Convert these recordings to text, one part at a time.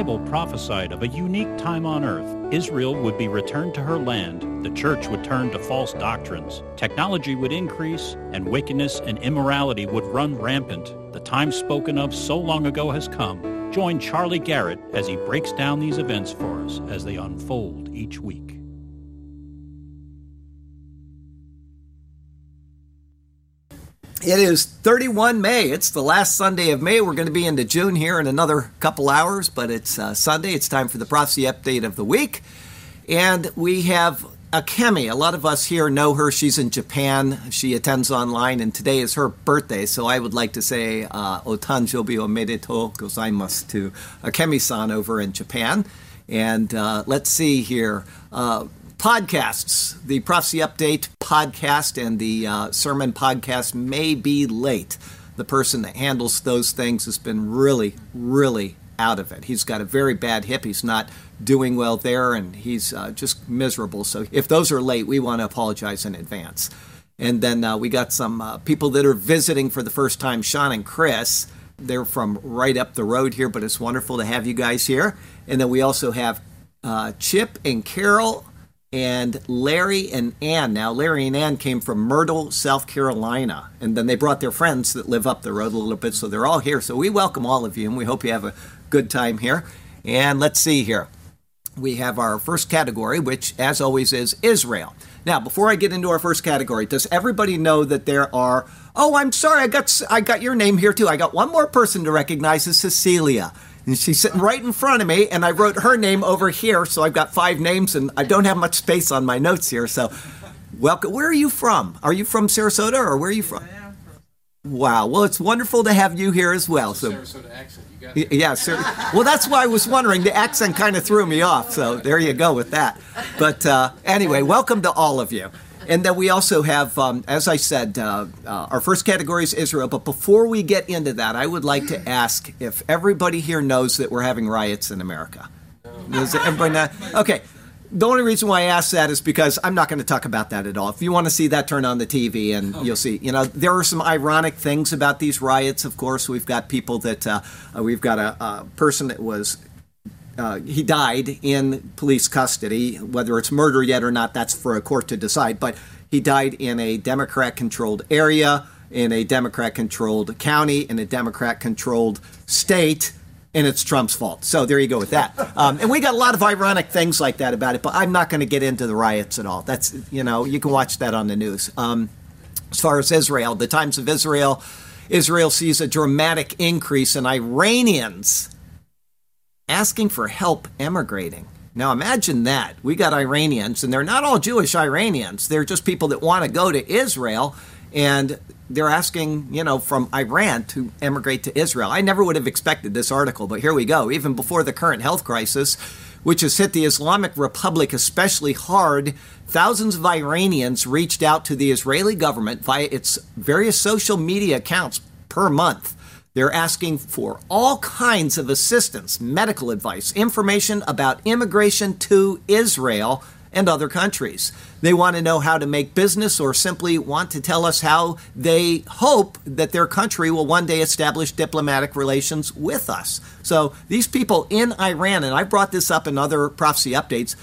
Bible prophesied of a unique time on earth. Israel would be returned to her land, the church would turn to false doctrines, technology would increase, and wickedness and immorality would run rampant. The time spoken of so long ago has come. Join Charlie Garrett as he breaks down these events for us as they unfold each week. It is 31 May. It's the last Sunday of May. We're going to be into June here in another couple hours, but it's uh, Sunday. It's time for the prophecy update of the week. And we have Akemi. A lot of us here know her. She's in Japan. She attends online, and today is her birthday. So I would like to say uh, Otanjobi omedetou gozaimasu to Akemi san over in Japan. And uh, let's see here. Uh, podcasts. The Prophecy Update podcast and the uh, sermon podcast may be late. The person that handles those things has been really, really out of it. He's got a very bad hip. He's not doing well there, and he's uh, just miserable. So if those are late, we want to apologize in advance. And then uh, we got some uh, people that are visiting for the first time, Sean and Chris. They're from right up the road here, but it's wonderful to have you guys here. And then we also have uh, Chip and Carol and Larry and Ann. Now, Larry and Ann came from Myrtle, South Carolina, and then they brought their friends that live up the road a little bit, so they're all here. So we welcome all of you, and we hope you have a good time here. And let's see here. We have our first category, which, as always, is Israel. Now, before I get into our first category, does everybody know that there are? Oh, I'm sorry, I got I got your name here too. I got one more person to recognize is Cecilia. And she's sitting right in front of me, and I wrote her name over here, so I've got five names, and I don't have much space on my notes here. So, welcome. Where are you from? Are you from Sarasota, or where are you from? Wow. Well, it's wonderful to have you here as well. So, Sarasota accent. You got Y- yeah, sir. Well, that's why I was wondering. The accent kind of threw me off. So there you go with that. But uh, anyway, welcome to all of you. And then we also have, um, as I said, uh, uh, our first category is Israel. But before we get into that, I would like to ask if everybody here knows that we're having riots in America. Does everybody know? Okay. The only reason why I ask that is because I'm not going to talk about that at all. If you want to see that, turn on the TV and you'll see. You know, there are some ironic things about these riots. Of course, we've got people that uh, uh, we've got a, a person that was uh, he died in police custody. Whether it's murder yet or not, that's for a court to decide. But he died in a Democrat-controlled area, in a Democrat-controlled county, in a Democrat-controlled state and it's Trump's fault. So there you go with that. Um, and we got a lot of ironic things like that about it, but I'm not going to get into the riots at all. That's, you know, you can watch that on the news. Um, as far as Israel, the Times of Israel, Israel sees a dramatic increase in Iranians asking for help emigrating. Now imagine that. We got Iranians, and they're not all Jewish Iranians. They're just people that want to go to Israel, and they're asking, you know, from Iran to emigrate to Israel. I never would have expected this article, but here we go. Even before the current health crisis, which has hit the Islamic Republic especially hard, thousands of Iranians reached out to the Israeli government via its various social media accounts per month. They're asking for all kinds of assistance, medical advice, information about immigration to Israel and other countries. They want to know how to make business or simply want to tell us how they hope that their country will one day establish diplomatic relations with us. So these people in Iran, and I brought this up in other prophecy updates,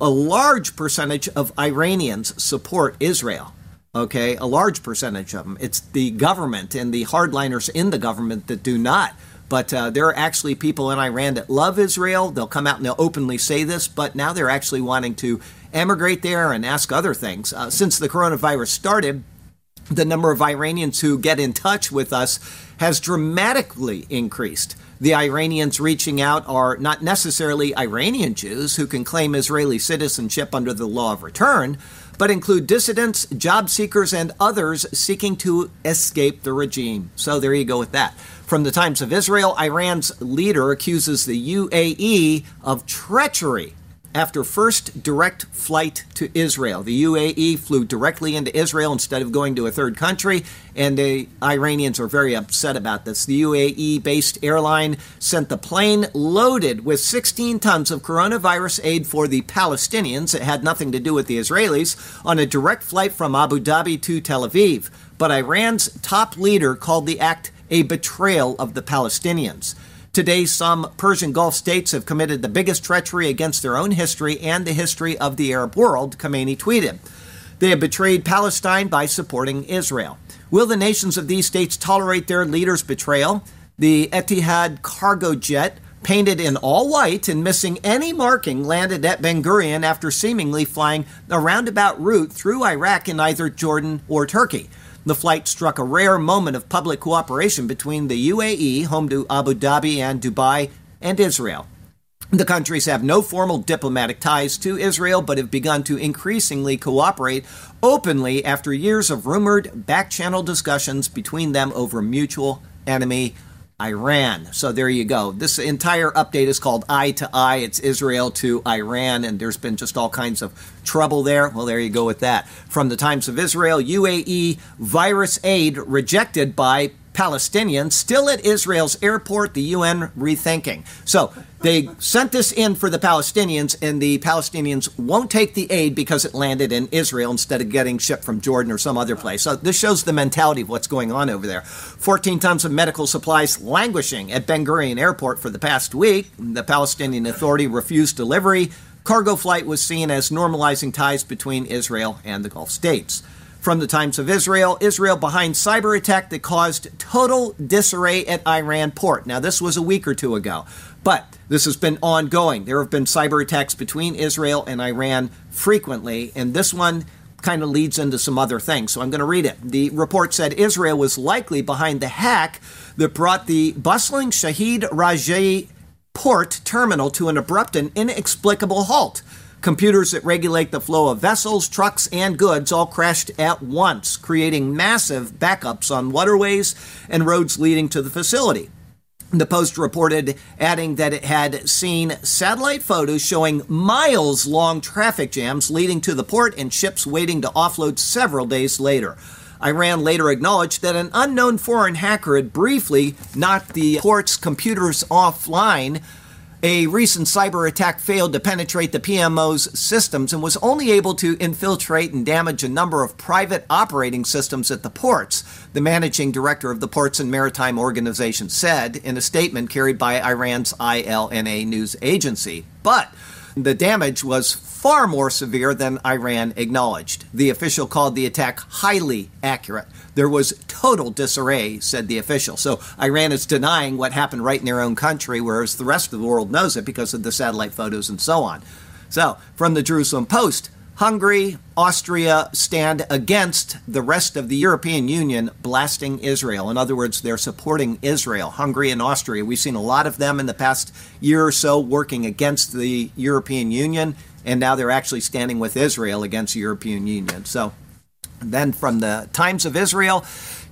a large percentage of Iranians support Israel. Okay, a large percentage of them. It's the government and the hardliners in the government that do not. But uh, there are actually people in Iran that love Israel. They'll come out and they'll openly say this, but now they're actually wanting to emigrate there and ask other things. Uh, since the coronavirus started, the number of Iranians who get in touch with us has dramatically increased. The Iranians reaching out are not necessarily Iranian Jews who can claim Israeli citizenship under the law of return, but include dissidents, job seekers, and others seeking to escape the regime. So there you go with that. From the Times of Israel, Iran's leader accuses the UAE of treachery after first direct flight to Israel. The UAE flew directly into Israel instead of going to a third country, and the Iranians are very upset about this. The UAE based airline sent the plane loaded with 16 tons of coronavirus aid for the Palestinians. It had nothing to do with the Israelis on a direct flight from Abu Dhabi to Tel Aviv. But Iran's top leader called the act a betrayal of the Palestinians. Today, some Persian Gulf states have committed the biggest treachery against their own history and the history of the Arab world, Khamenei tweeted. They have betrayed Palestine by supporting Israel. Will the nations of these states tolerate their leader's betrayal? The Etihad cargo jet, painted in all white and missing any marking, landed at Ben Gurion after seemingly flying a roundabout route through Iraq in either Jordan or Turkey. The flight struck a rare moment of public cooperation between the UAE, home to Abu Dhabi and Dubai, and Israel. The countries have no formal diplomatic ties to Israel, but have begun to increasingly cooperate openly after years of rumored back channel discussions between them over mutual enemy Iran. So there you go. This entire update is called Eye to Eye. It's Israel to Iran, and there's been just all kinds of trouble there. Well, there you go with that. From the Times of Israel, UAE virus aid rejected by Palestinians still at Israel's airport, the UN rethinking. So they sent this in for the Palestinians, and the Palestinians won't take the aid because it landed in Israel instead of getting shipped from Jordan or some other place. So this shows the mentality of what's going on over there. 14 tons of medical supplies languishing at Ben Gurion Airport for the past week. The Palestinian Authority refused delivery. Cargo flight was seen as normalizing ties between Israel and the Gulf states. From the Times of Israel, Israel behind cyber attack that caused total disarray at Iran port. Now, this was a week or two ago, but this has been ongoing. There have been cyber attacks between Israel and Iran frequently, and this one kind of leads into some other things. So I'm going to read it. The report said Israel was likely behind the hack that brought the bustling Shahid Rajaei port terminal to an abrupt and inexplicable halt. Computers that regulate the flow of vessels, trucks, and goods all crashed at once, creating massive backups on waterways and roads leading to the facility. The Post reported, adding that it had seen satellite photos showing miles long traffic jams leading to the port and ships waiting to offload several days later. Iran later acknowledged that an unknown foreign hacker had briefly knocked the port's computers offline a recent cyber attack failed to penetrate the PMO's systems and was only able to infiltrate and damage a number of private operating systems at the ports, the managing director of the Ports and Maritime Organization said in a statement carried by Iran's ILNA news agency. But the damage was far more severe than Iran acknowledged. The official called the attack highly accurate. There was total disarray, said the official. So Iran is denying what happened right in their own country, whereas the rest of the world knows it because of the satellite photos and so on. So, from the Jerusalem Post, Hungary, Austria stand against the rest of the European Union blasting Israel. In other words, they're supporting Israel. Hungary and Austria. We've seen a lot of them in the past year or so working against the European Union, and now they're actually standing with Israel against the European Union. So then from the Times of Israel,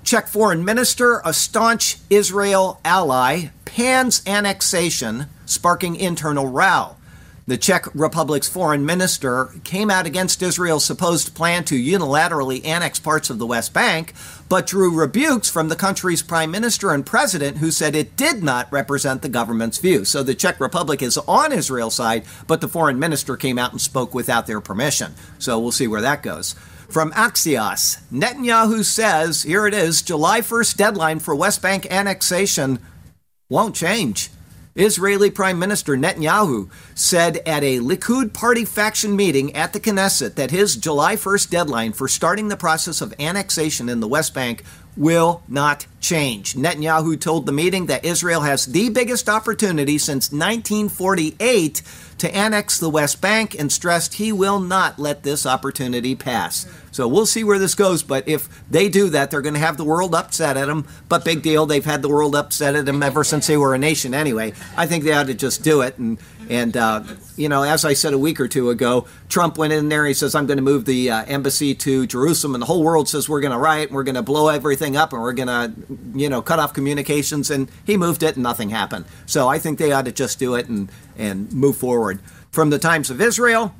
Czech foreign minister, a staunch Israel ally, pans annexation, sparking internal row. The Czech Republic's foreign minister came out against Israel's supposed plan to unilaterally annex parts of the West Bank, but drew rebukes from the country's prime minister and president, who said it did not represent the government's view. So the Czech Republic is on Israel's side, but the foreign minister came out and spoke without their permission. So we'll see where that goes. From Axios, Netanyahu says, here it is, July 1st deadline for West Bank annexation won't change. Israeli Prime Minister Netanyahu said at a Likud party faction meeting at the Knesset that his July 1st deadline for starting the process of annexation in the West Bank will not change. Netanyahu told the meeting that Israel has the biggest opportunity since 1948 to annex the West Bank and stressed he will not let this opportunity pass. So we'll see where this goes, but if they do that, they're going to have the world upset at them. But big deal, they've had the world upset at them ever since they were a nation anyway. I think they ought to just do it. And, and uh, you know, as I said a week or two ago, Trump went in there, he says, I'm going to move the uh, embassy to Jerusalem, and the whole world says we're going to riot, we're going to blow everything up, and we're going to, you know, cut off communications. And he moved it, and nothing happened. So I think they ought to just do it and, and move forward. From the Times of Israel,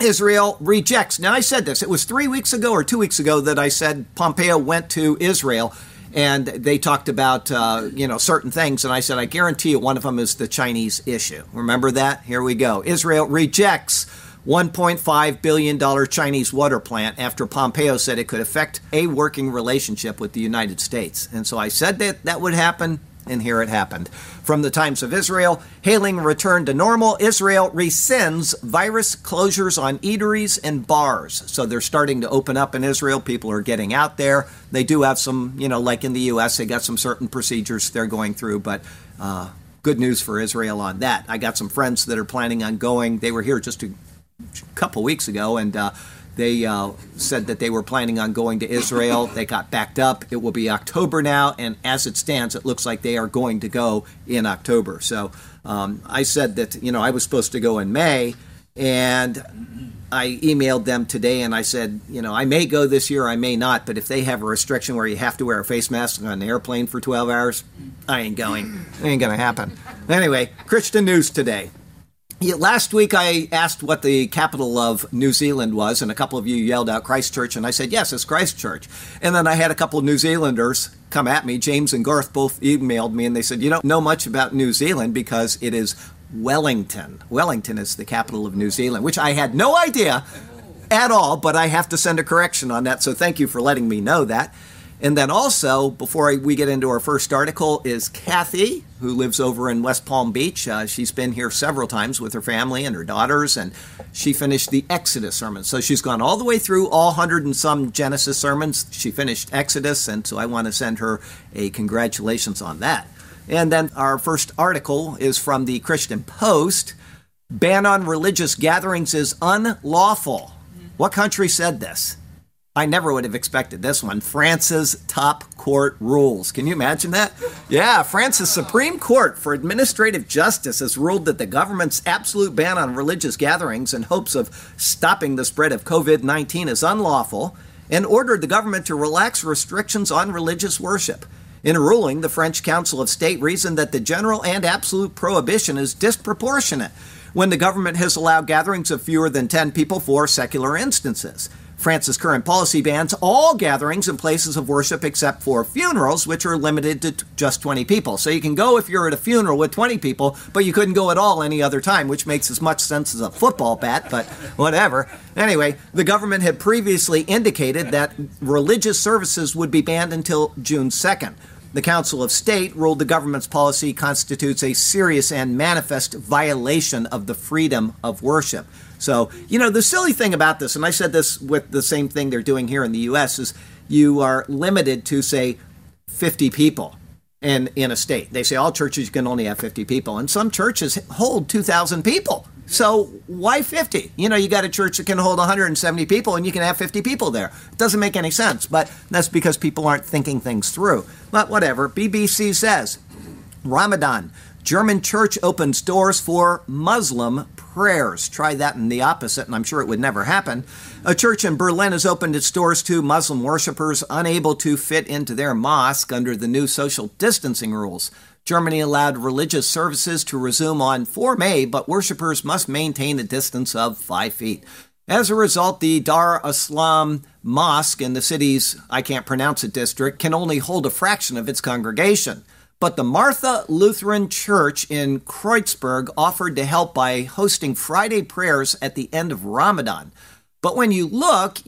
Israel rejects. Now, I said this. It was three weeks ago or two weeks ago that I said Pompeo went to Israel and they talked about uh, you know certain things and i said i guarantee you one of them is the chinese issue remember that here we go israel rejects $1.5 billion Chinese water plant after Pompeo said it could affect a working relationship with the United States. And so I said that that would happen. And here it happened. From the Times of Israel, hailing return to normal, Israel rescinds virus closures on eateries and bars. So they're starting to open up in Israel. People are getting out there. They do have some, you know, like in the U.S., they got some certain procedures they're going through, but uh, good news for Israel on that. I got some friends that are planning on going. They were here just a couple weeks ago, and uh, they uh, said that they were planning on going to Israel. They got backed up. It will be October now, and as it stands, it looks like they are going to go in October. So um, I said that you know I was supposed to go in May, and I emailed them today and I said, you know, I may go this year, I may not, but if they have a restriction where you have to wear a face mask on an airplane for 12 hours, I ain't going. It ain't going to happen. Anyway, Christian news today. Last week I asked what the capital of New Zealand was, and a couple of you yelled out Christchurch, and I said, yes, it's Christchurch. And then I had a couple of New Zealanders come at me. James and Garth both emailed me, and they said, you don't know much about New Zealand because it is Wellington. Wellington is the capital of New Zealand, which I had no idea at all, but I have to send a correction on that, so thank you for letting me know that. And then also, before we get into our first article, is Kathy, who lives over in West Palm Beach. Uh, she's been here several times with her family and her daughters, and she finished the Exodus sermon. So she's gone all the way through all hundred and some Genesis sermons. She finished Exodus, and so I want to send her a congratulations on that. And then our first article is from the Christian Post. Ban on religious gatherings is unlawful. What country said this? I never would have expected this one. France's top court rules. Can you imagine that? Yeah, France's Supreme Court for Administrative Justice has ruled that the government's absolute ban on religious gatherings in hopes of stopping the spread of COVID 19 is unlawful and ordered the government to relax restrictions on religious worship. In a ruling, the French Council of State reasoned that the general and absolute prohibition is disproportionate when the government has allowed gatherings of fewer than 10 people for secular instances. France's current policy bans all gatherings and places of worship except for funerals, which are limited to t- just 20 people. So you can go if you're at a funeral with 20 people, but you couldn't go at all any other time, which makes as much sense as a football bat, but whatever. Anyway, the government had previously indicated that religious services would be banned until June 2nd. The Council of State ruled the government's policy constitutes a serious and manifest violation of the freedom of worship. So, you know, the silly thing about this, and I said this with the same thing they're doing here in the U.S., is you are limited to, say, 50 people in, in a state. They say all churches can only have 50 people, and some churches hold 2,000 people. So why 50? You know, you got a church that can hold 170 people and you can have 50 people there. It doesn't make any sense, but that's because people aren't thinking things through. But whatever. BBC says Ramadan. German church opens doors for Muslim prayers. Try that in the opposite, and I'm sure it would never happen. A church in Berlin has opened its doors to Muslim worshippers unable to fit into their mosque under the new social distancing rules. Germany allowed religious services to resume on 4 May, but worshippers must maintain a distance of 5 feet. As a result, the Dar Islam Mosque in the city's, I can't pronounce it, district can only hold a fraction of its congregation. But the Martha Lutheran Church in Kreuzberg offered to help by hosting Friday prayers at the end of Ramadan. But when you look,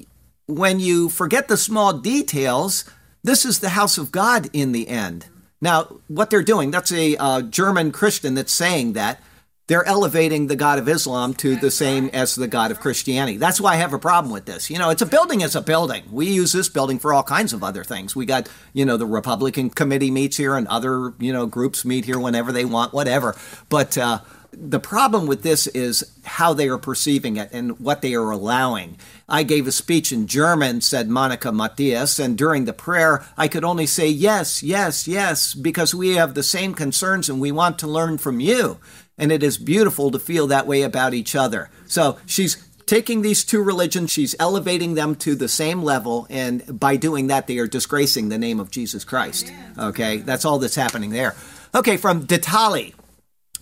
when you forget the small details, this is the house of God in the end. Now, what they're doing, that's a uh, German Christian that's saying that they're elevating the God of Islam to the same as the God of Christianity. That's why I have a problem with this. You know, it's a building it's a building. We use this building for all kinds of other things. We got, you know, the Republican committee meets here and other, you know, groups meet here whenever they want, whatever. But uh, the problem with this is how they are perceiving it and what they are allowing. I gave a speech in German, said Monica Matthias, and during the prayer, I could only say yes, yes, yes, because we have the same concerns and we want to learn from you and it is beautiful to feel that way about each other. So she's taking these two religions, she's elevating them to the same level, and by doing that, they are disgracing the name of Jesus Christ. Okay, that's all that's happening there. Okay, from Ditali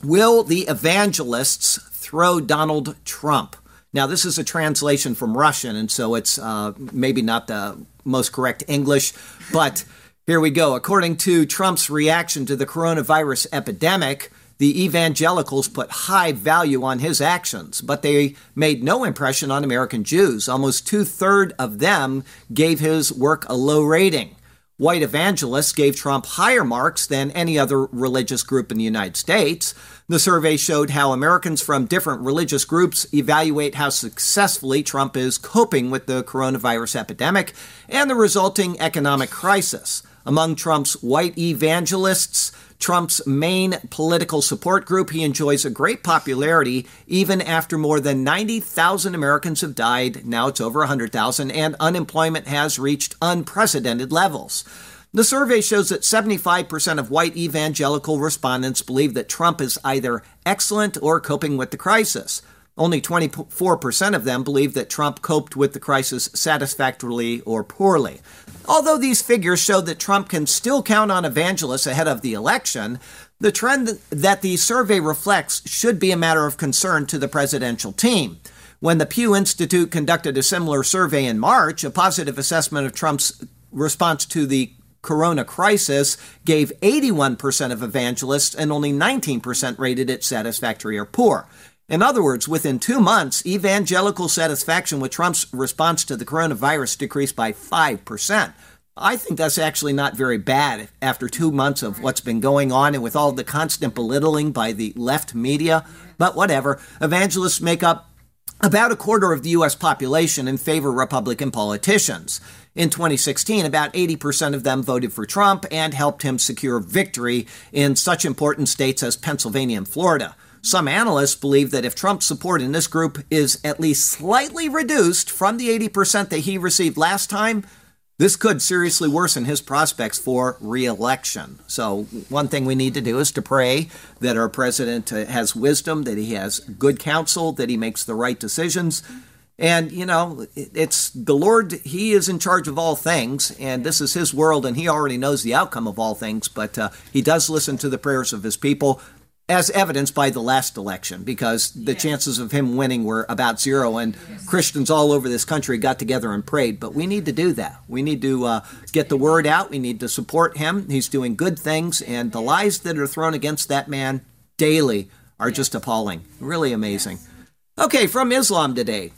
Will the evangelists throw Donald Trump? Now, this is a translation from Russian, and so it's uh, maybe not the most correct English, but here we go. According to Trump's reaction to the coronavirus epidemic, the evangelicals put high value on his actions, but they made no impression on American Jews. Almost two thirds of them gave his work a low rating. White evangelists gave Trump higher marks than any other religious group in the United States. The survey showed how Americans from different religious groups evaluate how successfully Trump is coping with the coronavirus epidemic and the resulting economic crisis. Among Trump's white evangelists, Trump's main political support group, he enjoys a great popularity even after more than 90,000 Americans have died. Now it's over 100,000, and unemployment has reached unprecedented levels. The survey shows that 75% of white evangelical respondents believe that Trump is either excellent or coping with the crisis. Only 24% of them believe that Trump coped with the crisis satisfactorily or poorly. Although these figures show that Trump can still count on evangelists ahead of the election, the trend that the survey reflects should be a matter of concern to the presidential team. When the Pew Institute conducted a similar survey in March, a positive assessment of Trump's response to the corona crisis gave 81% of evangelists and only 19% rated it satisfactory or poor. In other words, within two months, evangelical satisfaction with Trump's response to the coronavirus decreased by 5%. I think that's actually not very bad after two months of what's been going on and with all the constant belittling by the left media. But whatever, evangelists make up about a quarter of the U.S. population and favor Republican politicians. In 2016, about 80% of them voted for Trump and helped him secure victory in such important states as Pennsylvania and Florida. Some analysts believe that if Trump's support in this group is at least slightly reduced from the 80% that he received last time, this could seriously worsen his prospects for reelection. So, one thing we need to do is to pray that our president has wisdom, that he has good counsel, that he makes the right decisions, and, you know, it's the Lord, He is in charge of all things, and this is His world, and He already knows the outcome of all things, but uh, He does listen to the prayers of His people, as evidenced by the last election, because the chances of Him winning were about zero, and. Christians all over this country got together and prayed. But we need to do that. We need to uh, get the word out. We need to support Him. He's doing good things, and the lies that are thrown against that man daily are just appalling. Really amazing. Okay, from Islam today.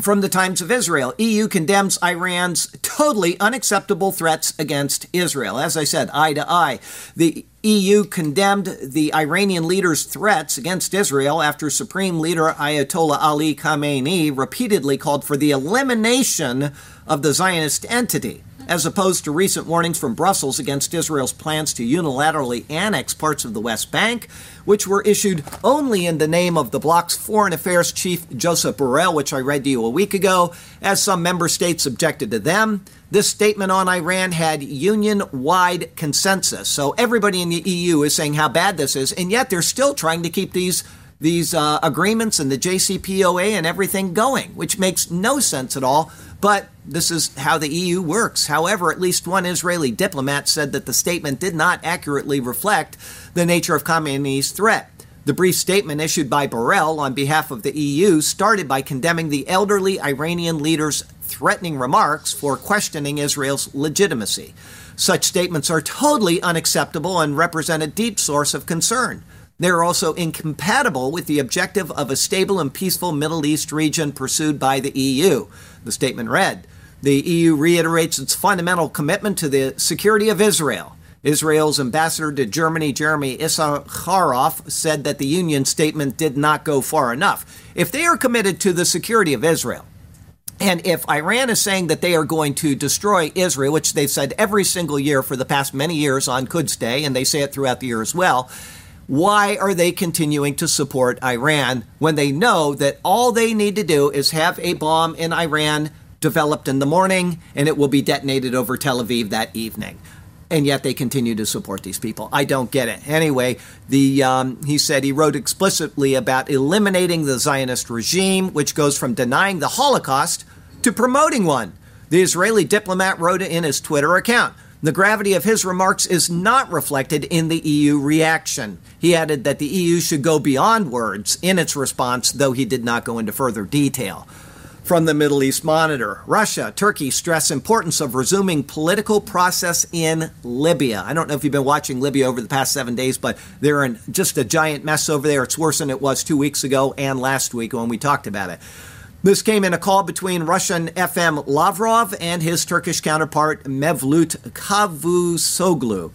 From the Times of Israel, EU condemns Iran's totally unacceptable threats against Israel. As I said, eye to eye. The EU condemned the Iranian leader's threats against Israel after Supreme Leader Ayatollah Ali Khamenei repeatedly called for the elimination of the Zionist entity as opposed to recent warnings from Brussels against Israel's plans to unilaterally annex parts of the West Bank, which were issued only in the name of the bloc's foreign affairs chief Joseph Borrell, which I read to you a week ago, as some member states objected to them. This statement on Iran had union wide consensus. So everybody in the EU is saying how bad this is, and yet they're still trying to keep these these uh, agreements and the JCPOA and everything going, which makes no sense at all. But this is how the EU works. However, at least one Israeli diplomat said that the statement did not accurately reflect the nature of Khamenei's threat. The brief statement issued by Borrell on behalf of the EU started by condemning the elderly Iranian leader's threatening remarks for questioning Israel's legitimacy. Such statements are totally unacceptable and represent a deep source of concern. They are also incompatible with the objective of a stable and peaceful Middle East region pursued by the EU. The statement read The EU reiterates its fundamental commitment to the security of Israel. Israel's ambassador to Germany, Jeremy Issacharoff, said that the Union statement did not go far enough. If they are committed to the security of Israel, and if Iran is saying that they are going to destroy Israel, which they've said every single year for the past many years on Quds Day, and they say it throughout the year as well, why are they continuing to support Iran when they know that all they need to do is have a bomb in Iran developed in the morning and it will be detonated over Tel Aviv that evening? And yet they continue to support these people. I don't get it. Anyway, the um, he said he wrote explicitly about eliminating the Zionist regime, which goes from denying the Holocaust to promoting one. The Israeli diplomat wrote it in his Twitter account. The gravity of his remarks is not reflected in the EU reaction. He added that the EU should go beyond words in its response, though he did not go into further detail. From the Middle East Monitor, Russia, Turkey stress importance of resuming political process in Libya. I don't know if you've been watching Libya over the past seven days, but they're in just a giant mess over there. It's worse than it was two weeks ago and last week when we talked about it. This came in a call between Russian FM Lavrov and his Turkish counterpart Mevlut Cavusoglu.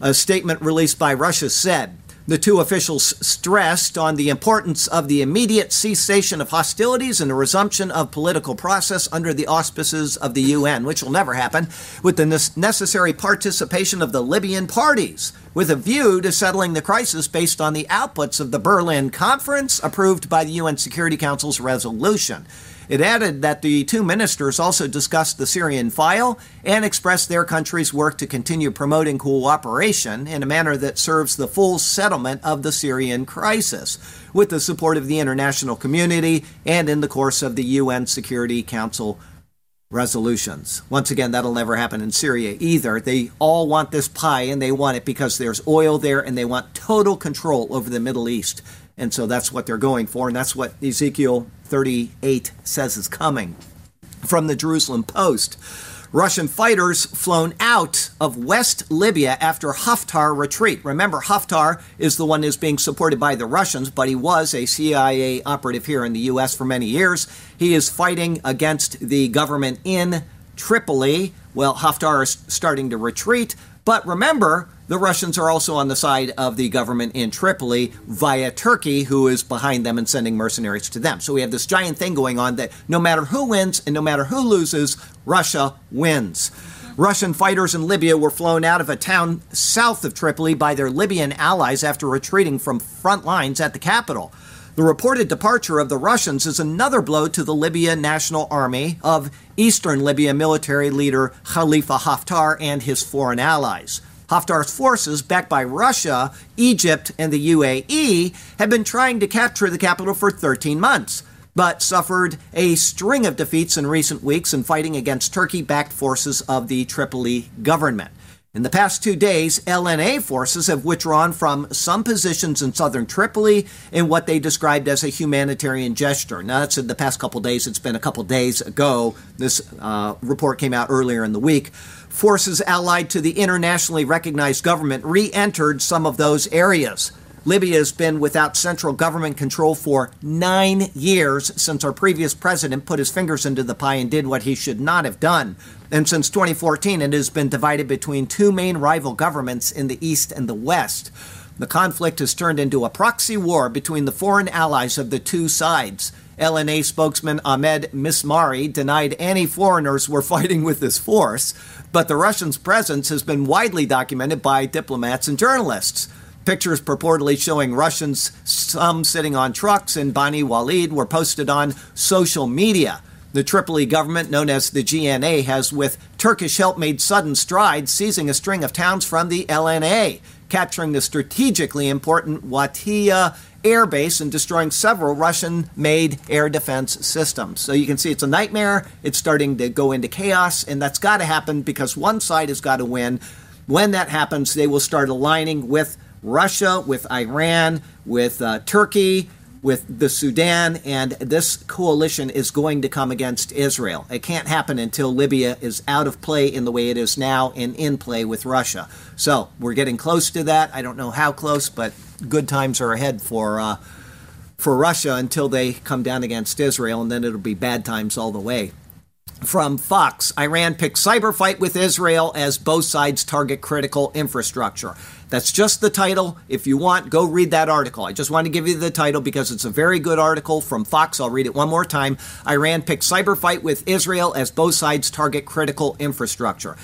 A statement released by Russia said, the two officials stressed on the importance of the immediate cessation of hostilities and the resumption of political process under the auspices of the UN, which will never happen, with the necessary participation of the Libyan parties, with a view to settling the crisis based on the outputs of the Berlin Conference approved by the UN Security Council's resolution. It added that the two ministers also discussed the Syrian file and expressed their country's work to continue promoting cooperation in a manner that serves the full settlement of the Syrian crisis, with the support of the international community and in the course of the UN Security Council resolutions. Once again, that'll never happen in Syria either. They all want this pie and they want it because there's oil there and they want total control over the Middle East. And so that's what they're going for, and that's what Ezekiel 38 says is coming. From the Jerusalem Post, Russian fighters flown out of West Libya after Haftar retreat. Remember, Haftar is the one who's being supported by the Russians, but he was a CIA operative here in the U.S. for many years. He is fighting against the government in Tripoli. Well, Haftar is starting to retreat. But remember, the Russians are also on the side of the government in Tripoli via Turkey, who is behind them and sending mercenaries to them. So we have this giant thing going on that no matter who wins and no matter who loses, Russia wins. Russian fighters in Libya were flown out of a town south of Tripoli by their Libyan allies after retreating from front lines at the capital. The reported departure of the Russians is another blow to the Libya National Army of eastern Libya military leader Khalifa Haftar and his foreign allies. Haftar's forces, backed by Russia, Egypt, and the UAE, have been trying to capture the capital for 13 months, but suffered a string of defeats in recent weeks in fighting against Turkey backed forces of the Tripoli government. In the past two days, LNA forces have withdrawn from some positions in southern Tripoli in what they described as a humanitarian gesture. Now, that's in the past couple days. It's been a couple days ago. This uh, report came out earlier in the week. Forces allied to the internationally recognized government re entered some of those areas. Libya has been without central government control for nine years since our previous president put his fingers into the pie and did what he should not have done. And since 2014, it has been divided between two main rival governments in the East and the West. The conflict has turned into a proxy war between the foreign allies of the two sides. LNA spokesman Ahmed Mismari denied any foreigners were fighting with this force, but the Russians' presence has been widely documented by diplomats and journalists. Pictures purportedly showing Russians, some sitting on trucks in Bani Walid, were posted on social media. The Tripoli government, known as the GNA, has, with Turkish help, made sudden strides, seizing a string of towns from the LNA, capturing the strategically important Watia air base and destroying several Russian made air defense systems. So you can see it's a nightmare. It's starting to go into chaos, and that's got to happen because one side has got to win. When that happens, they will start aligning with Russia, with Iran, with uh, Turkey, with the Sudan, and this coalition is going to come against Israel. It can't happen until Libya is out of play in the way it is now and in play with Russia. So we're getting close to that. I don't know how close, but good times are ahead for. Uh, for Russia until they come down against Israel, and then it'll be bad times all the way. From Fox, Iran picks cyber fight with Israel as both sides target critical infrastructure. That's just the title. If you want, go read that article. I just want to give you the title because it's a very good article from Fox. I'll read it one more time. Iran picks cyber fight with Israel as both sides target critical infrastructure.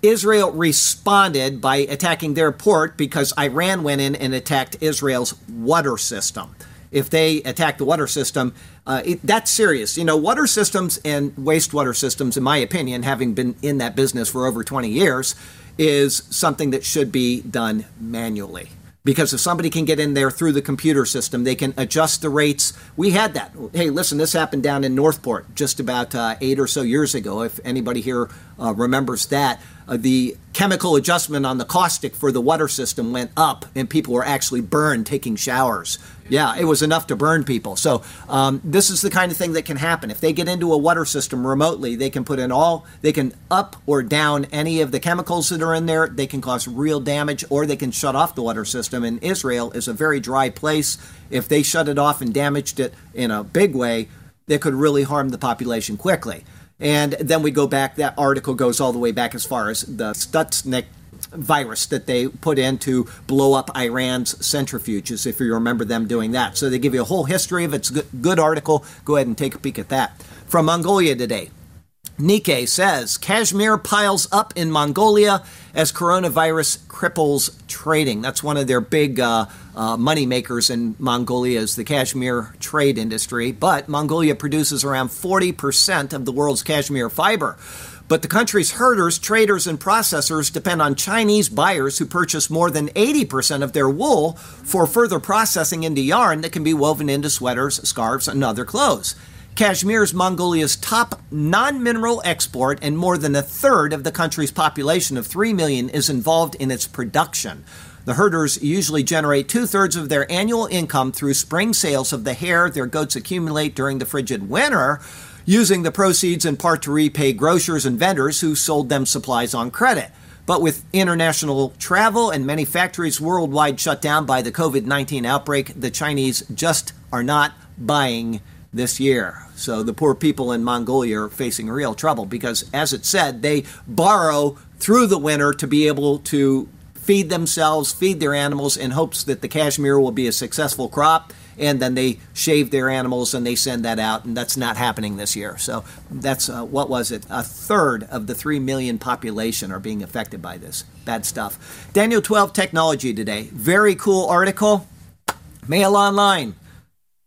Israel responded by attacking their port because Iran went in and attacked Israel's water system. If they attack the water system, uh, it, that's serious. You know, water systems and wastewater systems, in my opinion, having been in that business for over 20 years, is something that should be done manually. Because if somebody can get in there through the computer system, they can adjust the rates. We had that. Hey, listen, this happened down in Northport just about uh, eight or so years ago. If anybody here uh, remembers that, uh, the chemical adjustment on the caustic for the water system went up, and people were actually burned taking showers. Yeah, it was enough to burn people. So um, this is the kind of thing that can happen. If they get into a water system remotely, they can put in all, they can up or down any of the chemicals that are in there. They can cause real damage, or they can shut off the water system. And Israel is a very dry place. If they shut it off and damaged it in a big way, that could really harm the population quickly. And then we go back, that article goes all the way back as far as the Stuxnet virus that they put in to blow up Iran's centrifuges, if you remember them doing that. So they give you a whole history of it. It's a good, article. Go ahead and take a peek at that. From Mongolia today. Nikkei says cashmere piles up in Mongolia as coronavirus cripples trading. That's one of their big uh, uh, money makers in Mongolia is the cashmere trade industry. But Mongolia produces around 40% of the world's cashmere fiber. But the country's herders, traders, and processors depend on Chinese buyers who purchase more than 80% of their wool for further processing into yarn that can be woven into sweaters, scarves, and other clothes. Cashmere is Mongolia's top non mineral export, and more than a third of the country's population of 3 million is involved in its production. The herders usually generate two thirds of their annual income through spring sales of the hair their goats accumulate during the frigid winter, using the proceeds in part to repay grocers and vendors who sold them supplies on credit. But with international travel and many factories worldwide shut down by the COVID 19 outbreak, the Chinese just are not buying this year. So the poor people in Mongolia are facing real trouble because, as it said, they borrow through the winter to be able to feed themselves, feed their animals in hopes that the cashmere will be a successful crop and then they shave their animals and they send that out, and that's not happening this year. So that's uh, what was it? A third of the three million population are being affected by this bad stuff. Daniel 12 Technology today, very cool article. Mail Online,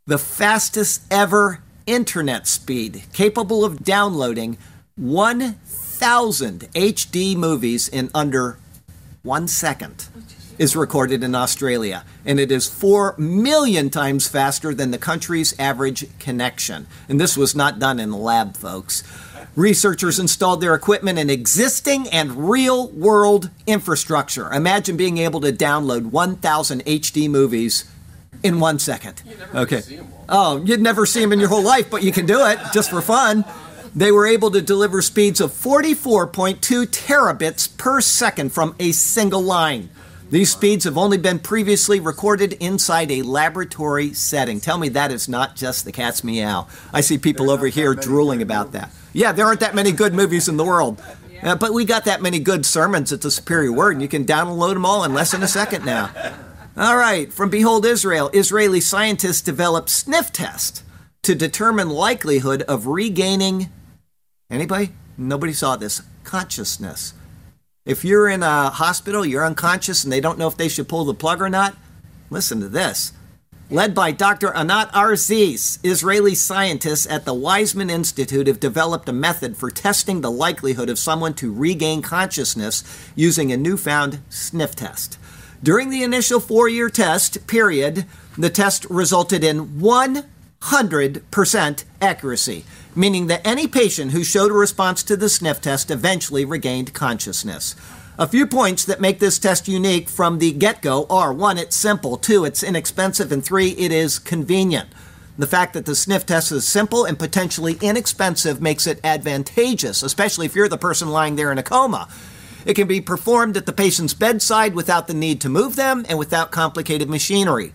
the fastest ever internet speed, capable of downloading 1,000 HD movies in under one second is recorded in Australia, and it is 4 million times faster than the country's average connection. And this was not done in a lab, folks. Researchers installed their equipment in existing and real world infrastructure. Imagine being able to download 1,000 HD movies in one second. okay. Oh, you'd never see them in your whole life, but you can do it just for fun. They were able to deliver speeds of 44.2 terabits per second from a single line. These speeds have only been previously recorded inside a laboratory setting. Tell me that is not just the cat's meow. I see people over here drooling about that. Yeah, there aren't that many good movies in the world. Uh, but we got that many good sermons. It's a superior word, and you can download them all in less than a second now. All right, from Behold Israel, Israeli scientists developed sniff test to determine likelihood of regaining anybody? Nobody saw this consciousness. If you're in a hospital, you're unconscious, and they don't know if they should pull the plug or not, listen to this. Led by Dr. Anat Arziz, Israeli scientists at the Weizmann Institute have developed a method for testing the likelihood of someone to regain consciousness using a newfound sniff test. During the initial four year test period, the test resulted in 100% accuracy meaning that any patient who showed a response to the sniff test eventually regained consciousness. A few points that make this test unique from the get go are one, it's simple, two, it's inexpensive, and three, it is convenient. The fact that the sniff test is simple and potentially inexpensive makes it advantageous, especially if you're the person lying there in a coma. It can be performed at the patient's bedside without the need to move them and without complicated machinery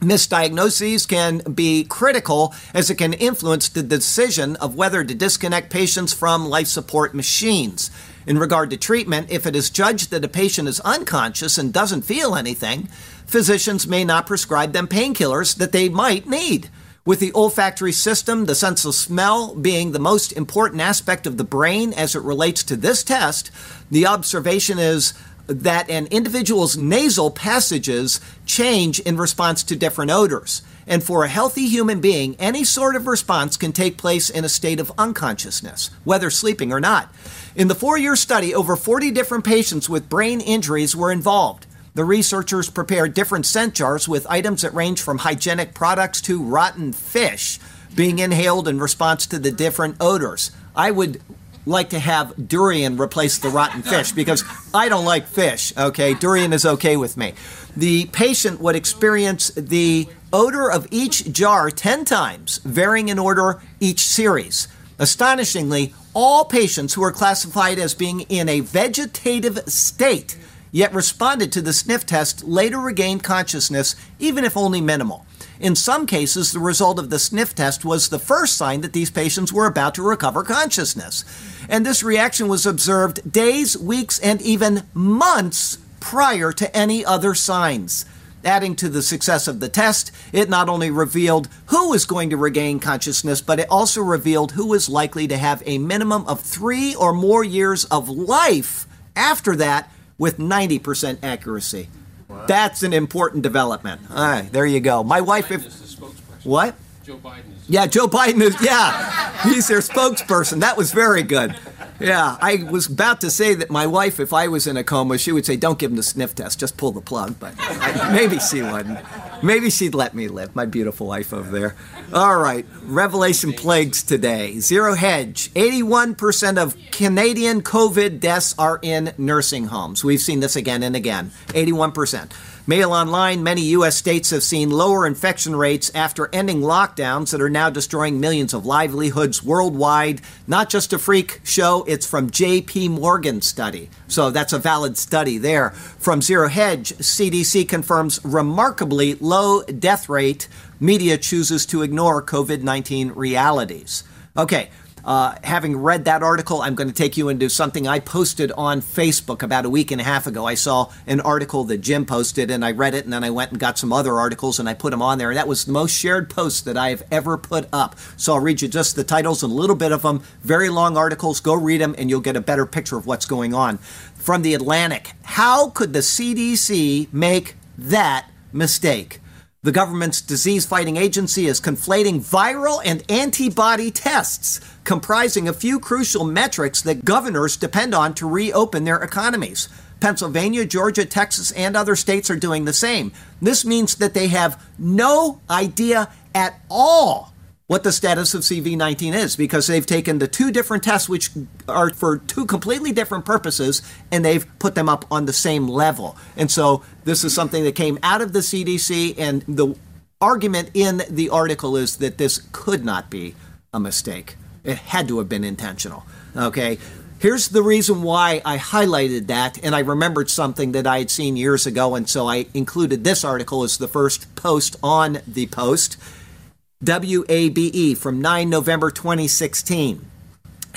misdiagnoses can be critical as it can influence the decision of whether to disconnect patients from life support machines. In regard to treatment, if it is judged that a patient is unconscious and doesn't feel anything, physicians may not prescribe them painkillers that they might need. With the olfactory system, the sense of smell being the most important aspect of the brain as it relates to this test, the observation is that an individual's nasal passages change in response to different odors. And for a healthy human being, any sort of response can take place in a state of unconsciousness, whether sleeping or not. In the four year study, over 40 different patients with brain injuries were involved. The researchers prepared different scent jars with items that range from hygienic products to rotten fish being inhaled in response to the different odors. I would like to have durian replace the rotten fish because I don't like fish, okay? Durian is okay with me. The patient would experience the odor of each jar 10 times, varying in order each series. Astonishingly, all patients who were classified as being in a vegetative state yet responded to the sniff test later regained consciousness, even if only minimal. In some cases, the result of the sniff test was the first sign that these patients were about to recover consciousness. And this reaction was observed days, weeks, and even months prior to any other signs. Adding to the success of the test, it not only revealed who was going to regain consciousness, but it also revealed who was likely to have a minimum of three or more years of life after that with 90% accuracy. Wow. That's an important development. All right, there you go. My wife, if. What? Joe Biden is. Yeah, Joe Biden is. Yeah, he's their spokesperson. That was very good. Yeah, I was about to say that my wife, if I was in a coma, she would say, "Don't give him the sniff test, just pull the plug." But maybe she wouldn't. Maybe she'd let me live. My beautiful wife over there. All right, Revelation plagues today. Zero hedge. Eighty-one percent of Canadian COVID deaths are in nursing homes. We've seen this again and again. Eighty-one percent. Mail Online, many U.S. states have seen lower infection rates after ending lockdowns that are now destroying millions of livelihoods worldwide. Not just a freak show, it's from J.P. Morgan study. So that's a valid study there. From Zero Hedge, CDC confirms remarkably low death rate. Media chooses to ignore COVID 19 realities. Okay, uh, having read that article, I'm going to take you into something I posted on Facebook about a week and a half ago. I saw an article that Jim posted, and I read it, and then I went and got some other articles and I put them on there. And that was the most shared post that I have ever put up. So I'll read you just the titles and a little bit of them. Very long articles. Go read them, and you'll get a better picture of what's going on. From the Atlantic How could the CDC make that mistake? The government's disease fighting agency is conflating viral and antibody tests, comprising a few crucial metrics that governors depend on to reopen their economies. Pennsylvania, Georgia, Texas, and other states are doing the same. This means that they have no idea at all what the status of CV19 is because they've taken the two different tests, which are for two completely different purposes, and they've put them up on the same level. And so this is something that came out of the CDC, and the argument in the article is that this could not be a mistake. It had to have been intentional. Okay. Here's the reason why I highlighted that, and I remembered something that I had seen years ago, and so I included this article as the first post on the post. WABE from 9 November 2016.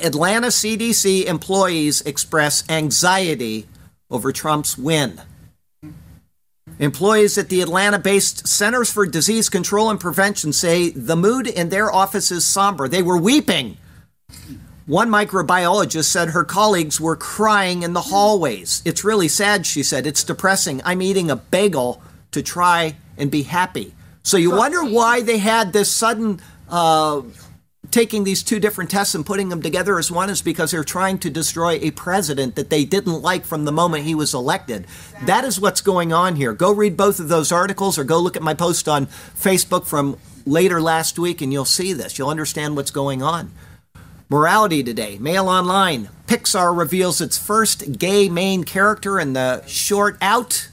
Atlanta CDC employees express anxiety over Trump's win. Employees at the Atlanta based Centers for Disease Control and Prevention say the mood in their office is somber. They were weeping. One microbiologist said her colleagues were crying in the hallways. It's really sad, she said. It's depressing. I'm eating a bagel to try and be happy. So you wonder why they had this sudden uh, taking these two different tests and putting them together as one is because they're trying to destroy a president that they didn't like from the moment he was elected. That is what's going on here. Go read both of those articles or go look at my post on Facebook from later last week and you'll see this. You'll understand what's going on. Morality today. Mail Online. Pixar reveals its first gay main character in the short Out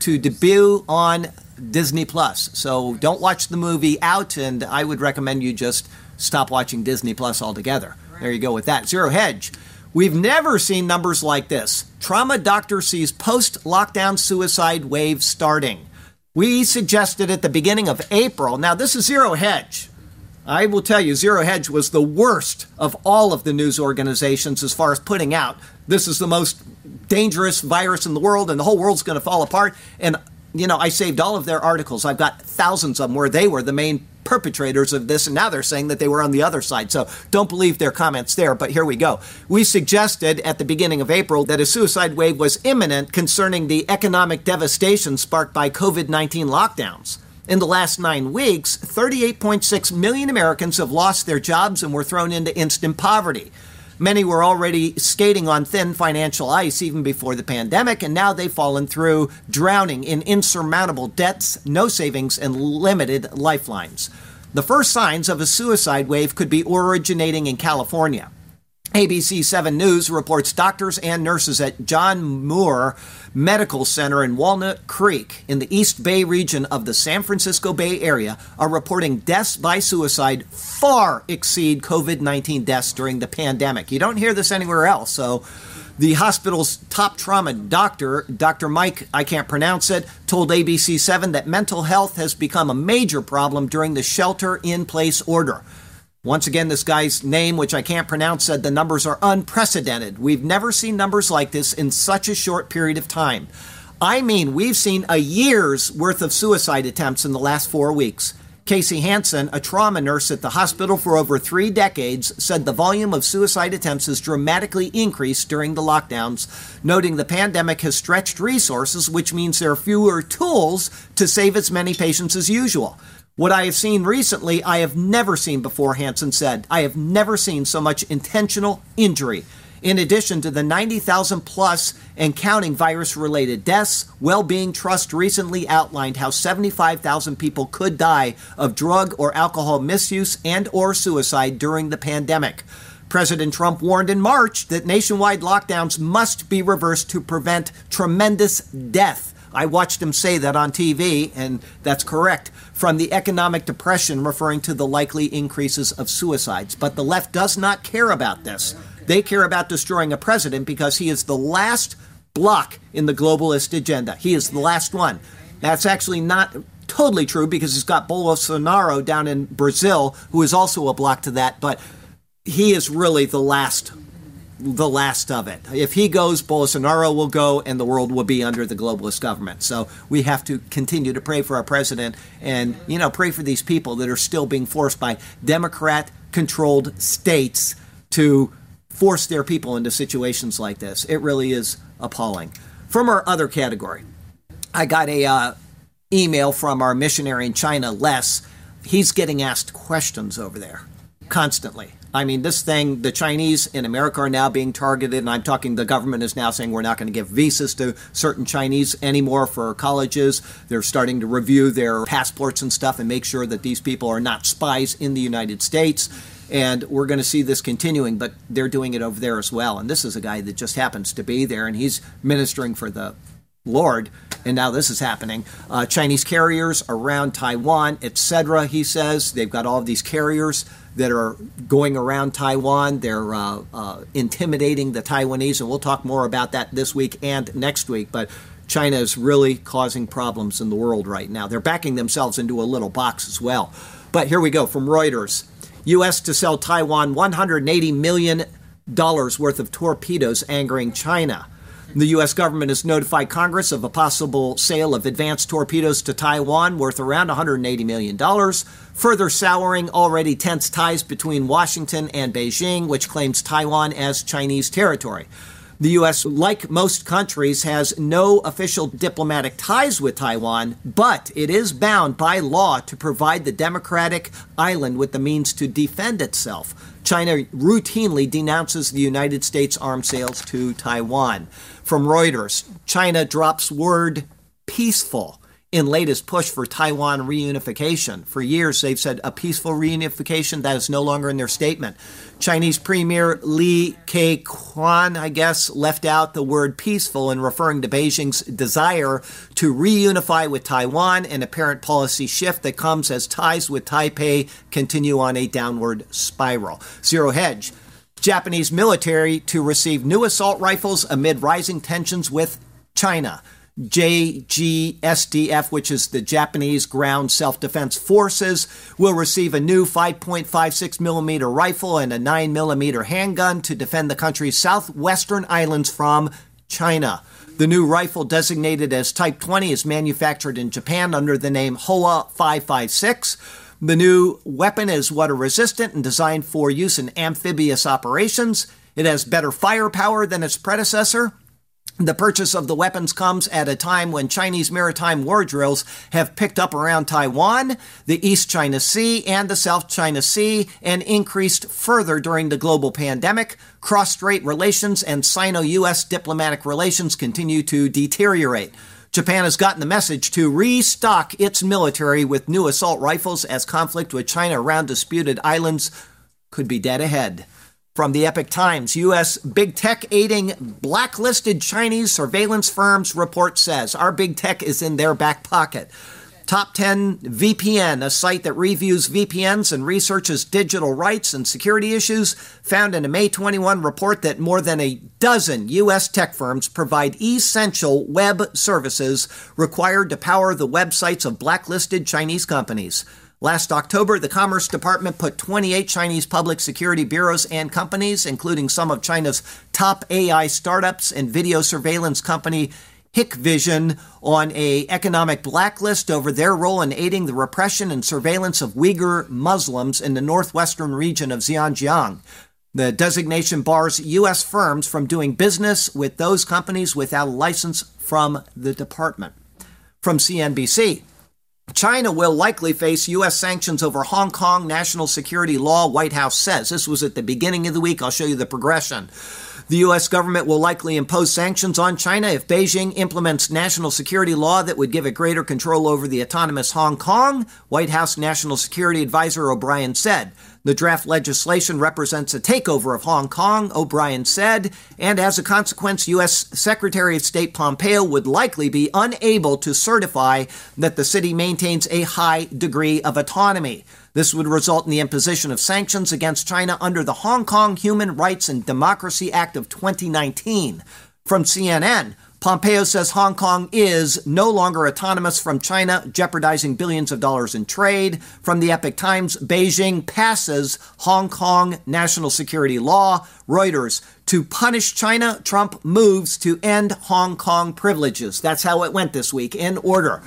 to debut on Disney Plus. So don't watch the movie Out, and I would recommend you just stop watching Disney Plus altogether. There you go with that. Zero Hedge. We've never seen numbers like this. Trauma doctor sees post lockdown suicide wave starting. We suggested at the beginning of April. Now, this is Zero Hedge. I will tell you, Zero Hedge was the worst of all of the news organizations as far as putting out this is the most dangerous virus in the world and the whole world's going to fall apart. And you know, I saved all of their articles. I've got thousands of them where they were the main perpetrators of this, and now they're saying that they were on the other side. So don't believe their comments there, but here we go. We suggested at the beginning of April that a suicide wave was imminent concerning the economic devastation sparked by COVID 19 lockdowns. In the last nine weeks, 38.6 million Americans have lost their jobs and were thrown into instant poverty. Many were already skating on thin financial ice even before the pandemic, and now they've fallen through, drowning in insurmountable debts, no savings, and limited lifelines. The first signs of a suicide wave could be originating in California. ABC 7 News reports doctors and nurses at John Muir Medical Center in Walnut Creek in the East Bay region of the San Francisco Bay Area are reporting deaths by suicide far exceed COVID 19 deaths during the pandemic. You don't hear this anywhere else, so The hospital's top trauma doctor, Dr. Mike, I can't pronounce it, told ABC7 that mental health has become a major problem during the shelter in place order. Once again, this guy's name, which I can't pronounce, said the numbers are unprecedented. We've never seen numbers like this in such a short period of time. I mean, we've seen a year's worth of suicide attempts in the last four weeks. Casey Hansen, a trauma nurse at the hospital for over three decades, said the volume of suicide attempts has dramatically increased during the lockdowns, noting the pandemic has stretched resources, which means there are fewer tools to save as many patients as usual. What I have seen recently, I have never seen before, Hansen said. I have never seen so much intentional injury. In addition to the 90,000 plus and counting virus related deaths, Wellbeing Trust recently outlined how 75,000 people could die of drug or alcohol misuse and or suicide during the pandemic. President Trump warned in March that nationwide lockdowns must be reversed to prevent tremendous death. I watched him say that on TV, and that's correct, from the economic depression, referring to the likely increases of suicides. But the left does not care about this. They care about destroying a president because he is the last block in the globalist agenda. He is the last one. That's actually not totally true because he's got Bolsonaro down in Brazil, who is also a block to that, but he is really the last the last of it. If he goes, Bolsonaro will go, and the world will be under the globalist government. So we have to continue to pray for our president and, you know, pray for these people that are still being forced by Democrat controlled states to force their people into situations like this. It really is appalling. From our other category, I got a uh, email from our missionary in China, Les. He's getting asked questions over there constantly. I mean, this thing, the Chinese in America are now being targeted, and I'm talking the government is now saying we're not going to give visas to certain Chinese anymore for colleges. They're starting to review their passports and stuff and make sure that these people are not spies in the United States and we're going to see this continuing, but they're doing it over there as well. And this is a guy that just happens to be there, and he's ministering for the Lord, and now this is happening. Uh, Chinese carriers around Taiwan, etc. He says they've got all of these carriers that are going around Taiwan. They're uh, uh, intimidating the Taiwanese, and we'll talk more about that this week and next week. But China is really causing problems in the world right now. They're backing themselves into a little box as well. But here we go from Reuters. U.S. to sell Taiwan $180 million worth of torpedoes, angering China. The U.S. government has notified Congress of a possible sale of advanced torpedoes to Taiwan worth around $180 million, further souring already tense ties between Washington and Beijing, which claims Taiwan as Chinese territory. The U.S., like most countries, has no official diplomatic ties with Taiwan, but it is bound by law to provide the democratic island with the means to defend itself. China routinely denounces the United States arms sales to Taiwan. From Reuters, China drops word peaceful in latest push for Taiwan reunification. For years, they've said a peaceful reunification. That is no longer in their statement. Chinese Premier Li Keqiang, I guess, left out the word peaceful in referring to Beijing's desire to reunify with Taiwan, an apparent policy shift that comes as ties with Taipei continue on a downward spiral. Zero Hedge. Japanese military to receive new assault rifles amid rising tensions with China. JGSDF, which is the Japanese Ground Self Defense Forces, will receive a new 5.56 millimeter rifle and a 9 millimeter handgun to defend the country's southwestern islands from China. The new rifle, designated as Type 20, is manufactured in Japan under the name Howa 556. The new weapon is water resistant and designed for use in amphibious operations. It has better firepower than its predecessor the purchase of the weapons comes at a time when Chinese maritime war drills have picked up around Taiwan, the East China Sea, and the South China Sea, and increased further during the global pandemic. Cross strait relations and Sino US diplomatic relations continue to deteriorate. Japan has gotten the message to restock its military with new assault rifles as conflict with China around disputed islands could be dead ahead. From the Epoch Times, U.S. big tech aiding blacklisted Chinese surveillance firms report says our big tech is in their back pocket. Top 10 VPN, a site that reviews VPNs and researches digital rights and security issues, found in a May 21 report that more than a dozen U.S. tech firms provide essential web services required to power the websites of blacklisted Chinese companies. Last October, the Commerce Department put 28 Chinese public security bureaus and companies, including some of China's top AI startups and video surveillance company Hikvision on a economic blacklist over their role in aiding the repression and surveillance of Uyghur Muslims in the northwestern region of Xinjiang. The designation bars U.S. firms from doing business with those companies without a license from the department. From CNBC, China will likely face U.S. sanctions over Hong Kong national security law, White House says. This was at the beginning of the week. I'll show you the progression. The U.S. government will likely impose sanctions on China if Beijing implements national security law that would give it greater control over the autonomous Hong Kong, White House National Security Advisor O'Brien said. The draft legislation represents a takeover of Hong Kong, O'Brien said, and as a consequence, U.S. Secretary of State Pompeo would likely be unable to certify that the city maintains a high degree of autonomy. This would result in the imposition of sanctions against China under the Hong Kong Human Rights and Democracy Act of 2019. From CNN, Pompeo says Hong Kong is no longer autonomous from China, jeopardizing billions of dollars in trade. From the Epoch Times, Beijing passes Hong Kong national security law. Reuters, to punish China, Trump moves to end Hong Kong privileges. That's how it went this week, in order.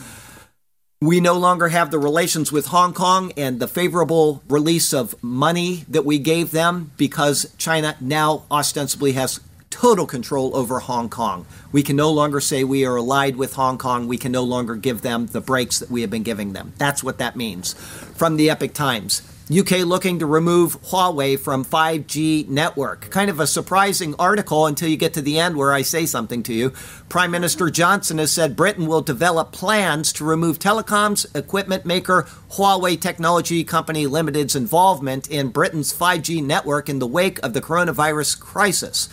We no longer have the relations with Hong Kong and the favorable release of money that we gave them because China now ostensibly has total control over Hong Kong. We can no longer say we are allied with Hong Kong. We can no longer give them the breaks that we have been giving them. That's what that means. From the Epoch Times. UK looking to remove Huawei from 5G network. Kind of a surprising article until you get to the end where I say something to you. Prime Minister Johnson has said Britain will develop plans to remove telecoms equipment maker Huawei Technology Company Limited's involvement in Britain's 5G network in the wake of the coronavirus crisis.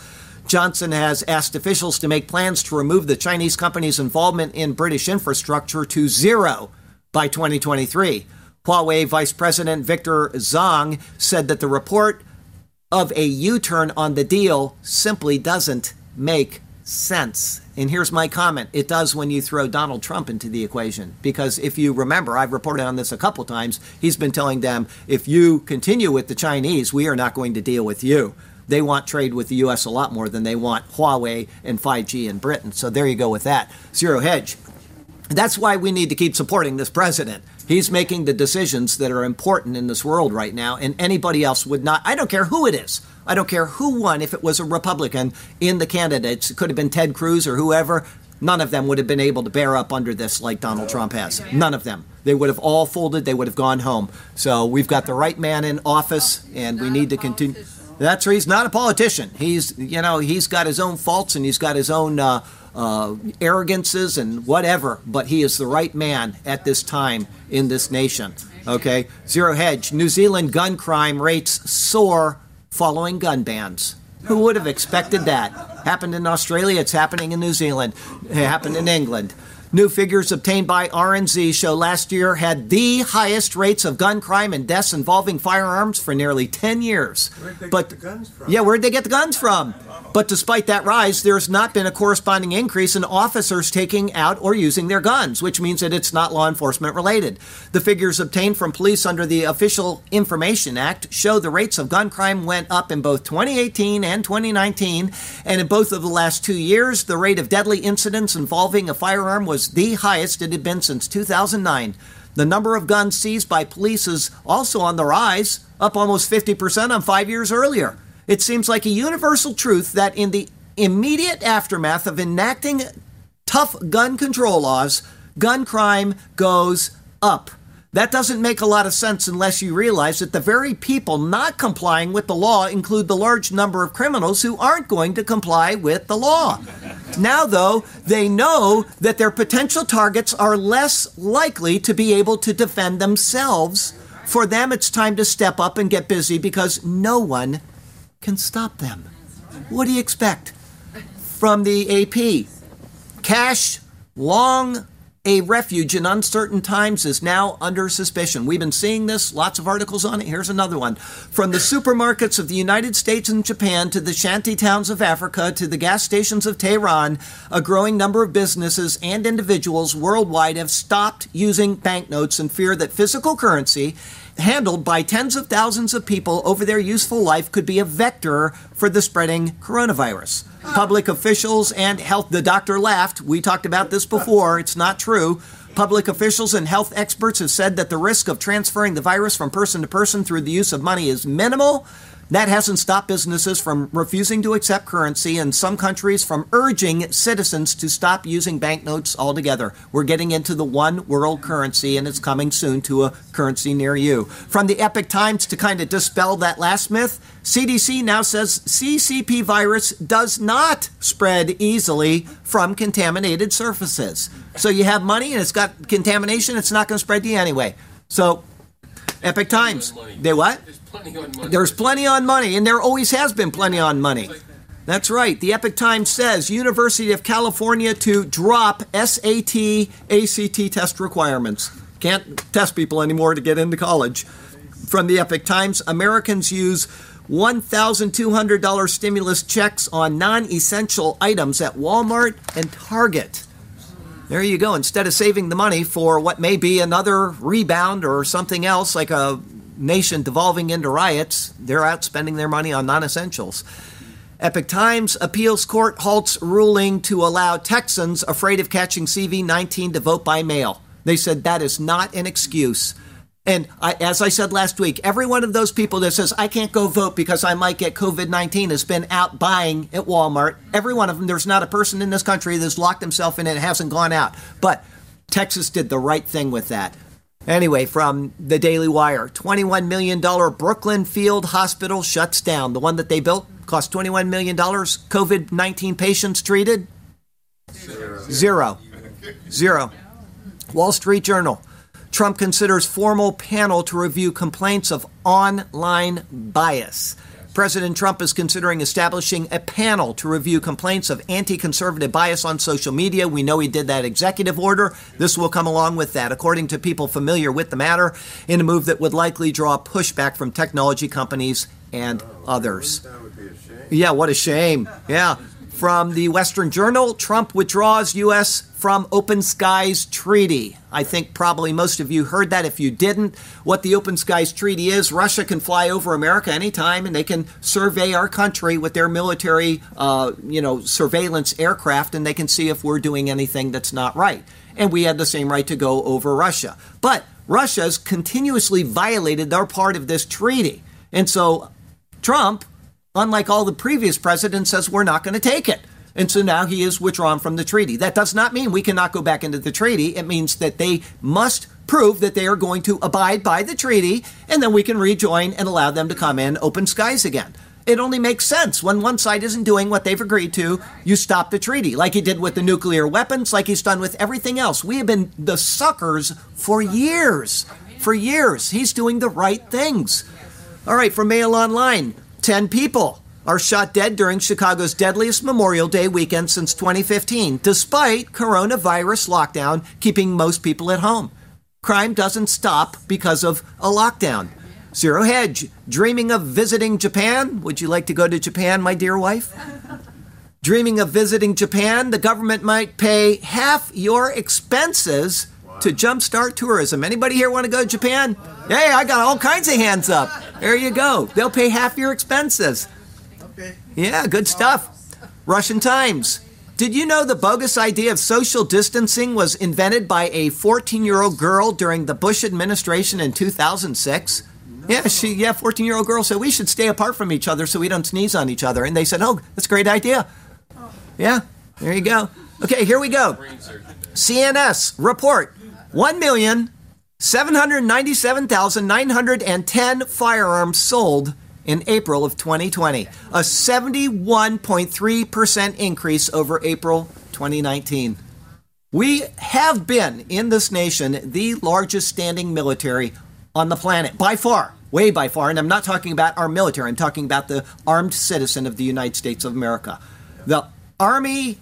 Johnson has asked officials to make plans to remove the Chinese company's involvement in British infrastructure to zero by 2023. Huawei Vice President Victor Zhang said that the report of a U turn on the deal simply doesn't make sense. And here's my comment it does when you throw Donald Trump into the equation. Because if you remember, I've reported on this a couple times, he's been telling them if you continue with the Chinese, we are not going to deal with you. They want trade with the U.S. a lot more than they want Huawei and 5G in Britain. So there you go with that. Zero hedge. That's why we need to keep supporting this president. He's making the decisions that are important in this world right now, and anybody else would not. I don't care who it is. I don't care who won. If it was a Republican in the candidates, it could have been Ted Cruz or whoever. None of them would have been able to bear up under this like Donald Trump has. None of them. They would have all folded. They would have gone home. So we've got the right man in office, and we need to continue. That's he's not a politician. He's, you know, he's got his own faults and he's got his own. Uh, uh, arrogances and whatever, but he is the right man at this time in this nation. Okay? Zero hedge. New Zealand gun crime rates soar following gun bans. Who would have expected that? Happened in Australia, it's happening in New Zealand, it happened in England. New figures obtained by RNZ show last year had the highest rates of gun crime and deaths involving firearms for nearly 10 years. but Yeah, where'd they get the guns from? But despite that rise, there's not been a corresponding increase in officers taking out or using their guns, which means that it's not law enforcement related. The figures obtained from police under the Official Information Act show the rates of gun crime went up in both 2018 and 2019, and in both of the last two years, the rate of deadly incidents involving a firearm was the highest it had been since 2009. The number of guns seized by police is also on the rise, up almost 50% on five years earlier. It seems like a universal truth that in the immediate aftermath of enacting tough gun control laws, gun crime goes up. That doesn't make a lot of sense unless you realize that the very people not complying with the law include the large number of criminals who aren't going to comply with the law. Now, though, they know that their potential targets are less likely to be able to defend themselves. For them, it's time to step up and get busy because no one can stop them. What do you expect from the AP? Cash long a refuge in uncertain times is now under suspicion. We've been seeing this, lots of articles on it. Here's another one. From the supermarkets of the United States and Japan to the shanty towns of Africa to the gas stations of Tehran, a growing number of businesses and individuals worldwide have stopped using banknotes in fear that physical currency handled by tens of thousands of people over their useful life could be a vector for the spreading coronavirus. Public officials and health, the doctor laughed. We talked about this before. It's not true. Public officials and health experts have said that the risk of transferring the virus from person to person through the use of money is minimal. That hasn't stopped businesses from refusing to accept currency and some countries from urging citizens to stop using banknotes altogether. We're getting into the one world currency and it's coming soon to a currency near you. From the Epoch Times to kind of dispel that last myth, CDC now says CCP virus does not spread easily from contaminated surfaces. So you have money and it's got contamination, it's not going to spread to you anyway. So Epoch Times. They what? plenty on money. There's plenty on money, and there always has been plenty on money. That's right. The Epoch Times says University of California to drop SAT, ACT test requirements. Can't test people anymore to get into college. From the Epoch Times, Americans use $1,200 stimulus checks on non essential items at Walmart and Target. There you go. Instead of saving the money for what may be another rebound or something else like a nation devolving into riots, they're out spending their money on non essentials. Epoch Times appeals court halts ruling to allow Texans afraid of catching CV19 to vote by mail. They said that is not an excuse. And I, as I said last week, every one of those people that says, I can't go vote because I might get COVID 19 has been out buying at Walmart. Every one of them, there's not a person in this country that's locked himself in and hasn't gone out. But Texas did the right thing with that. Anyway, from the Daily Wire $21 million Brooklyn Field Hospital shuts down. The one that they built cost $21 million. COVID 19 patients treated? Zero. Zero. Zero. Wall Street Journal. Trump considers formal panel to review complaints of online bias. President Trump is considering establishing a panel to review complaints of anti conservative bias on social media. We know he did that executive order. This will come along with that, according to people familiar with the matter, in a move that would likely draw pushback from technology companies and others. Yeah, what a shame. Yeah. From the Western Journal, Trump withdraws U.S. from Open Skies Treaty. I think probably most of you heard that. If you didn't, what the Open Skies Treaty is Russia can fly over America anytime and they can survey our country with their military, uh, you know, surveillance aircraft and they can see if we're doing anything that's not right. And we had the same right to go over Russia. But Russia's continuously violated their part of this treaty. And so Trump unlike all the previous presidents, says we're not going to take it. And so now he is withdrawn from the treaty. That does not mean we cannot go back into the treaty. It means that they must prove that they are going to abide by the treaty, and then we can rejoin and allow them to come in open skies again. It only makes sense when one side isn't doing what they've agreed to, you stop the treaty, like he did with the nuclear weapons, like he's done with everything else. We have been the suckers for years. For years. He's doing the right things. All right, from Mail Online. 10 people are shot dead during Chicago's deadliest Memorial Day weekend since 2015, despite coronavirus lockdown keeping most people at home. Crime doesn't stop because of a lockdown. Zero Hedge, dreaming of visiting Japan? Would you like to go to Japan, my dear wife? dreaming of visiting Japan? The government might pay half your expenses to jumpstart tourism. Anybody here want to go to Japan? Hey, I got all kinds of hands up. There you go. They'll pay half your expenses. Okay. Yeah, good stuff. Russian Times. Did you know the bogus idea of social distancing was invented by a 14 year old girl during the Bush administration in 2006? Yeah, she, yeah, 14 year old girl said we should stay apart from each other so we don't sneeze on each other. And they said, oh, that's a great idea. Oh. Yeah, there you go. Okay, here we go. CNS report 1 million 797,910 firearms sold in April of 2020, a 71.3% increase over April 2019. We have been in this nation the largest standing military on the planet by far, way by far. And I'm not talking about our military, I'm talking about the armed citizen of the United States of America. The Army,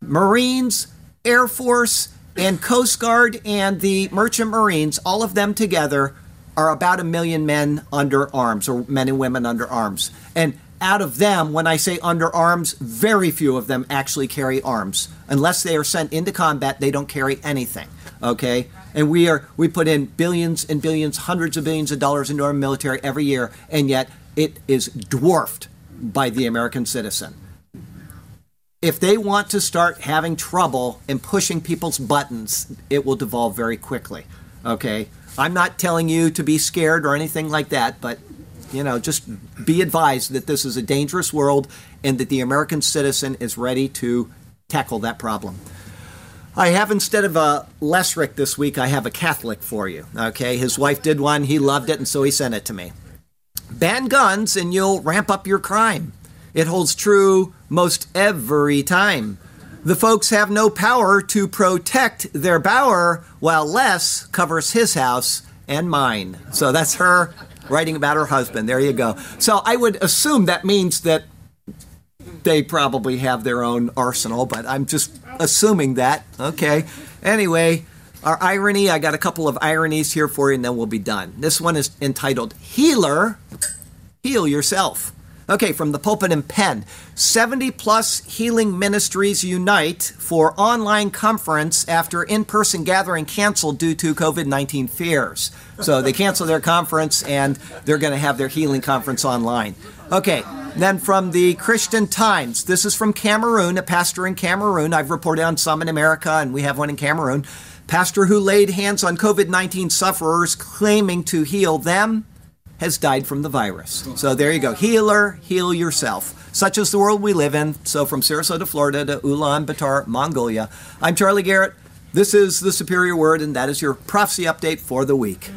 Marines, Air Force, And Coast Guard and the Merchant Marines, all of them together, are about a million men under arms, or men and women under arms. And out of them, when I say under arms, very few of them actually carry arms. Unless they are sent into combat, they don't carry anything. Okay? And we are we put in billions and billions, hundreds of billions of dollars into our military every year, and yet it is dwarfed by the American citizen. If they want to start having trouble and pushing people's buttons, it will devolve very quickly. Okay? I'm not telling you to be scared or anything like that, but you know, just be advised that this is a dangerous world and that the American citizen is ready to tackle that problem. I have instead of a Lesric this week, I have a Catholic for you. Okay, his wife did one, he loved it, and so he sent it to me. Ban guns and you'll ramp up your crime. It holds true most every time. The folks have no power to protect their bower while Les covers his house and mine. So that's her writing about her husband. There you go. So I would assume that means that they probably have their own arsenal, but I'm just assuming that. Okay. Anyway, our irony, I got a couple of ironies here for you, and then we'll be done. This one is entitled Healer, Heal Yourself. Okay, from the pulpit and pen. 70 plus healing ministries unite for online conference after in person gathering canceled due to COVID 19 fears. So they cancel their conference and they're going to have their healing conference online. Okay, then from the Christian Times. This is from Cameroon, a pastor in Cameroon. I've reported on some in America, and we have one in Cameroon. Pastor who laid hands on COVID 19 sufferers claiming to heal them has died from the virus. So there you go. Healer, heal yourself. Such is the world we live in. So from Sarasota, Florida to Ulaanbaatar, Mongolia, I'm Charlie Garrett. This is the Superior Word, and that is your prophecy update for the week.